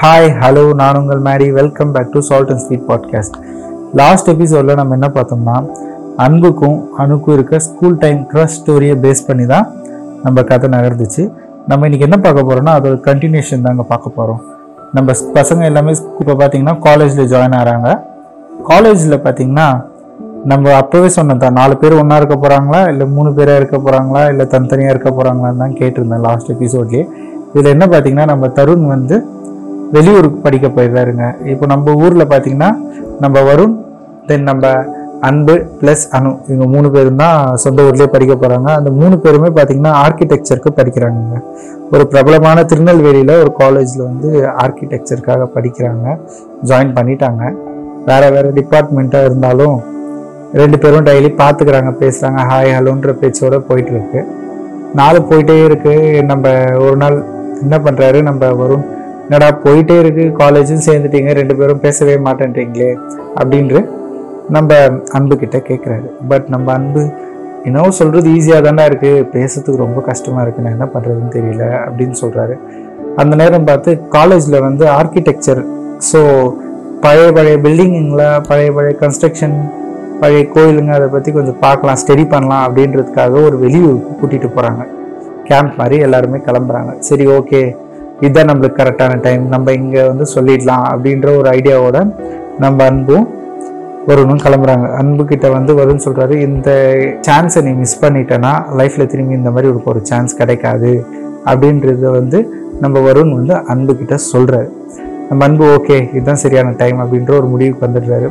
Hi hello நான் உங்கள் Mary. Welcome back to salt and sweet podcast last எபிசோடில் நம்ம என்ன பார்த்தோம்னா அன்புக்கும் அணுக்கும் இருக்க ஸ்கூல் டைம் க்ரஷ் ஸ்டோரியை பேஸ் பண்ணி தான் நம்ம கதை நகர்ந்துச்சு. நம்ம இன்றைக்கி என்ன பார்க்க போகிறோம்னா அதோட கண்டினியூஷன் தாங்க பார்க்க போகிறோம் நம்ம பசங்க எல்லாமே இப்போ பார்த்தீங்கன்னா காலேஜில் ஜாயின் ஆகிறாங்க காலேஜில் பார்த்தீங்கன்னா நம்ம அப்போவே சொன்னோம் தான் நாலு பேர் ஒன்றா இருக்க போகிறாங்களா இல்லை மூணு பேராக இருக்க போகிறாங்களா இல்லை தனித்தனியாக இருக்க போகிறாங்களான்னு தான் கேட்டிருந்தேன் லாஸ்ட் எபிசோட்லேயே இதில் என்ன பார்த்தீங்கன்னா நம்ம தருண் வந்து வெளியூருக்கு படிக்க போயிடுறாருங்க. இப்போ நம்ம ஊரில் பார்த்தீங்கன்னா நம்ம வருண் தென் நம்ம அன்பு ப்ளஸ் அனு இவங்க மூணு பேரும் தான் சொந்த ஊர்லேயே படிக்க போகிறாங்க அந்த மூணு பேருமே பார்த்தீங்கன்னா ஆர்கிடெக்சருக்கு படிக்கிறாங்க ஒரு பிரபலமான திருநெல்வேலியில் ஒரு காலேஜில் வந்து ஆர்கிடெக்சருக்காக படிக்கிறாங்க. ஜாயின் பண்ணிட்டாங்க. வேறு வேறு டிபார்ட்மெண்ட்டாக இருந்தாலும் ரெண்டு பேரும் டெய்லி பார்த்துக்கிறாங்க பேசுகிறாங்க ஹாய் ஹலோன்ற பேச்சோட போயிட்டு இருக்கு நாள் போயிட்டே இருக்கு. நம்ம ஒரு நாள் என்ன பண்ணுறாரு நம்ம வரும் என்னடா போயிட்டே இருக்கு? காலேஜும் சேர்ந்துட்டீங்க. ரெண்டு பேரும் பேசவே மாட்டேன்றீங்களே? அப்படின்று நம்ம அன்பு கிட்ட கேட்குறாரு பட் நம்ம அன்பு என்னவோ சொல்கிறது ஈஸியாக தானே இருக்குது பேசுறதுக்கு ரொம்ப கஷ்டமாக இருக்கு. நான் என்ன பண்ணுறதுன்னு தெரியல அப்படின்னு சொல்கிறாரு அந்த நேரம் பார்த்து காலேஜில் வந்து ஆர்கிடெக்சர் ஸோ பழைய பழைய பில்டிங்குங்களா பழைய பழைய கன்ஸ்ட்ரக்ஷன் பழைய கோயிலுங்க அதை பற்றி கொஞ்சம் பார்க்கலாம் ஸ்டடி பண்ணலாம் அப்படின்றதுக்காக ஒரு வெளியூருக்கு கூட்டிகிட்டு போகிறாங்க கேம்ப் மாதிரி எல்லாருமே கிளம்புறாங்க. சரி ஓகே இதுதான் நம்மளுக்கு கரெக்டான டைம் நம்ம இங்கே வந்து சொல்லிடலாம் அப்படின்ற ஒரு ஐடியாவோட நம்ம அன்பும் வருணும் கிளம்புறாங்க. அன்புக்கிட்ட வந்து வரும்னு சொல்கிறாரு இந்த சான்ஸை நீ மிஸ் பண்ணிட்டேன்னா லைஃப்பில் திரும்பி இந்த மாதிரி ஒரு ஒரு சான்ஸ் கிடைக்காது அப்படின்றத வந்து நம்ம வருண் வந்து அன்புக்கிட்ட சொல்கிறாரு நம்ம அன்பு ஓகே இதுதான் சரியான டைம் அப்படின்ற ஒரு முடிவுக்கு வந்துடுறாரு.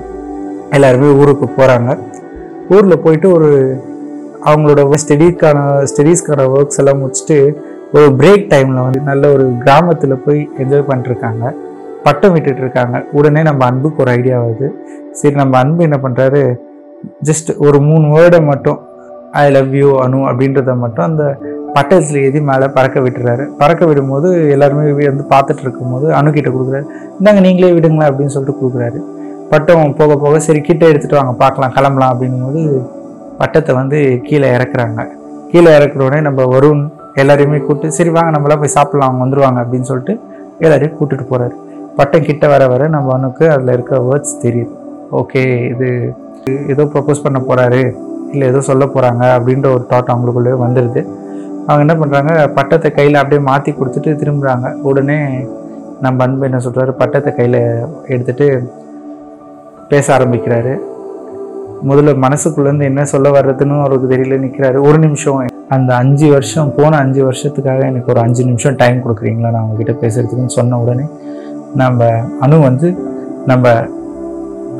எல்லாருமே ஊருக்கு போகிறாங்க ஊரில் போயிட்டு ஒரு அவங்களோட ஸ்டடிக்கான ஸ்டடீஸ்க்கான ஒர்க்ஸ் எல்லாம் முடிச்சுட்டு ஒரு பிரேக் டைமில் வந்து நல்ல ஒரு கிராமத்தில் போய் என்ஜாய் பண்ணிட்டுருக்காங்க. பட்டம் விட்டுட்டு இருக்காங்க உடனே நம்ம அன்புக்கு ஒரு ஐடியா வருது. சரி நம்ம அன்பு என்ன பண்ணுறாரு ஜஸ்ட் ஒரு மூணு வேர்டை மட்டும் ஐ லவ் யூ அனு அப்படின்றத மட்டும் அந்த பட்டத்தில் எழுதி மேலே பறக்க விட்டுறாரு. பறக்க விடும்போது எல்லாருமே வந்து பார்த்துட்டு இருக்கும்போது அணுக்கிட்ட கொடுக்குறாரு. இந்தாங்க நீங்களே விடுங்களேன் அப்படின்னு சொல்லிட்டு கொடுக்குறாரு. பட்டம் போக போக சரி கிட்ட எடுத்துகிட்டு வாங்க பார்க்கலாம் கிளம்பலாம் அப்படிங்கும்போது பட்டத்தை வந்து கீழே இறக்குறாங்க. கீழே இறக்குற உடனே நம்ம வருண் எல்லாரையுமே கூப்பிட்டு சரி வாங்க நம்மளாம் போய் சாப்பிட்லாம் அவங்க வந்துடுவாங்க அப்படின்னு சொல்லிட்டு எல்லாரையும் கூட்டிகிட்டு போகிறாரு பட்டம் கிட்ட வர வர நம்ம அவனுக்கு அதில் இருக்க வேர்ட்ஸ் தெரியுது. ஓகே இது ஏதோ ப்ரப்போஸ் பண்ண போகிறாரு இல்லை ஏதோ சொல்ல போகிறாங்க அப்படின்ற ஒரு தாட் அவங்களுக்குள்ளே வந்துடுது அவங்க என்ன பண்ணுறாங்க பட்டத்தை கையில் அப்படியே மாற்றி கொடுத்துட்டு திரும்புகிறாங்க உடனே நம்ம அன்பு என்ன சொல்கிறாரு பட்டத்தை கையில் எடுத்துகிட்டு பேச ஆரம்பிக்கிறாரு. முதல்ல மனசுக்குள்ளேருந்து என்ன சொல்ல வர்றதுன்னு அவருக்கு தெரியல நிற்கிறாரு ஒரு நிமிஷம் அந்த அஞ்சு வருஷம் போன அஞ்சு வருஷத்துக்காக எனக்கு ஒரு அஞ்சு நிமிஷம் டைம் கொடுக்குறீங்களா? நான் அவங்ககிட்ட பேசுகிறதுக்குன்னு சொன்ன உடனே நம்ம அணு வந்து நம்ம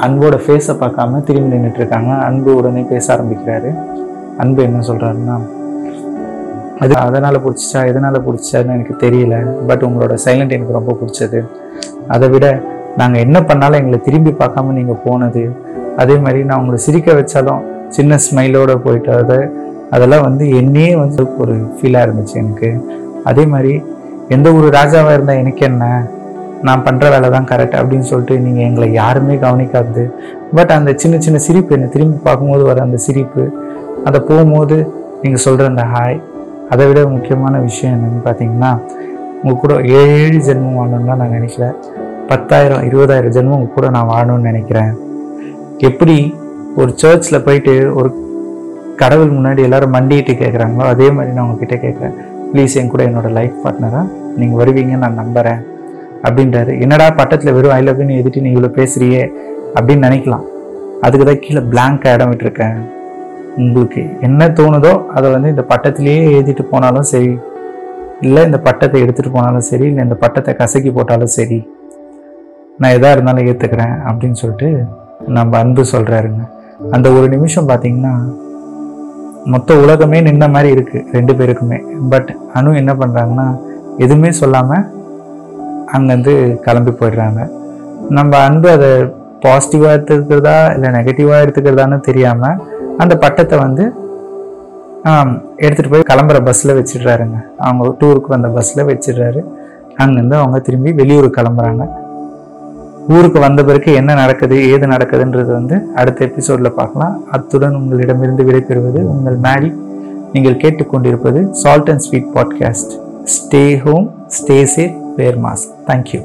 அன்போட ஃபேஸை பார்க்காம திரும்பி நின்றுட்டு இருக்காங்க. அன்பு உடனே பேச ஆரம்பிக்கிறாரு. அன்பு என்ன சொல்கிறாருன்னா அது அதனால் பிடிச்சிச்சா எதனால் பிடிச்சான்னு எனக்கு தெரியல பட் உங்களோட சைலண்ட் எனக்கு ரொம்ப பிடிச்சது. அதை விட நாங்கள் என்ன பண்ணாலும் எங்களை திரும்பி பார்க்காம நீங்கள் போனது. அதே மாதிரி நான் உங்களை சிரிக்க வச்சாலும் சின்ன ஸ்மைலோட போயிட்டு அதை அதெல்லாம் வந்து என்னையே வந்து ஒரு ஃபீலாக இருந்துச்சு எனக்கு. அதே மாதிரி எந்த ஒரு ராஜாவாக இருந்தால் எனக்கு என்ன? நான் பண்ணுற வேலை தான் கரெக்ட் அப்படின்னு சொல்லிட்டு நீங்கள் எங்களை யாருமே கவனிக்காது பட் அந்த சின்ன சின்ன சிரிப்பு என்னை திரும்பி பார்க்கும்போது வர அந்த சிரிப்பு அதை போகும்போது நீங்கள் சொல்கிற அந்த ஹாய் அதை விட முக்கியமான விஷயம் என்னென்னு பார்த்தீங்கன்னா உங்கள் கூட ஏழு ஏழு ஜென்மம் வாழணும்லாம் நான் நினைக்கல. பத்தாயிரம் இருபதாயிரம் ஜென்மம் கூட நான் வாழணும்னு நினைக்கிறேன். எப்படி ஒரு சர்ச்சில் போயிட்டு ஒரு கடவுள் முன்னாடி எல்லாரும் மண்டிட்டு கேட்குறாங்களோ அதே மாதிரி நான் உங்ககிட்ட கேட்குறேன் ப்ளீஸ் என் கூட என்னோட லைஃப் பார்ட்னராக நீங்கள் வருவீங்கன்னு நான் நம்புகிறேன் அப்படின்றாரு. என்னடா பட்டத்தில் வெறும் ஐ லவ்னு எழுதிட்டு நீ இவ்வளோ பேசுறியே? அப்படின்னு நினைக்கலாம். அதுக்கு தான் கீழே பிளாங்காக இடம் விட்டுருக்கேன். உங்களுக்கு என்ன தோணுதோ அதை வந்து இந்த பட்டத்திலேயே எழுதிட்டு போனாலும் சரி இல்லை இந்த பட்டத்தை எடுத்துகிட்டு போனாலும் சரி இல்லை இந்த பட்டத்தை கசக்கி போட்டாலும் சரி நான் எதாக இருந்தாலும் ஏற்றுக்கிறேன் அப்படின்னு சொல்லிட்டு நம்ம அன்பு சொல்கிறாருங்க அந்த ஒரு நிமிஷம் பார்த்தீங்கன்னா மொத்த உலகமே நின்ன மாதிரி இருக்குது ரெண்டு பேருக்குமே. பட் அனு என்ன பண்ணுறாங்கன்னா எதுவுமே சொல்லாமல் அங்கேருந்து கிளம்பி போயிடுறாங்க. நம்ம அன்பு அதை பாசிட்டிவாக எடுத்துக்கிறதா இல்லை நெகட்டிவாக எடுத்துக்கிறதான்னு தெரியாமல் அந்த பட்டத்தை வந்து எடுத்துகிட்டு போய் கிளம்புற பஸ்ஸில் வச்சிடுறாருங்க. அவங்க டூருக்கு வந்த பஸ்ஸில் வச்சிடுறாரு. அங்கேருந்து அவங்க திரும்பி வெளியூர் கிளம்புறாங்க. ஊருக்கு வந்த பிறகு என்ன நடக்குது ஏது நடக்குதுன்றது வந்து அடுத்த எபிசோடில் பார்க்கலாம். அத்துடன் உங்களிடமிருந்து விடைபெறுவது உங்கள் மேடி நீங்கள் கேட்டுக்கொண்டிருப்பது salt and sweet podcast stay home stay safe wear mask thank you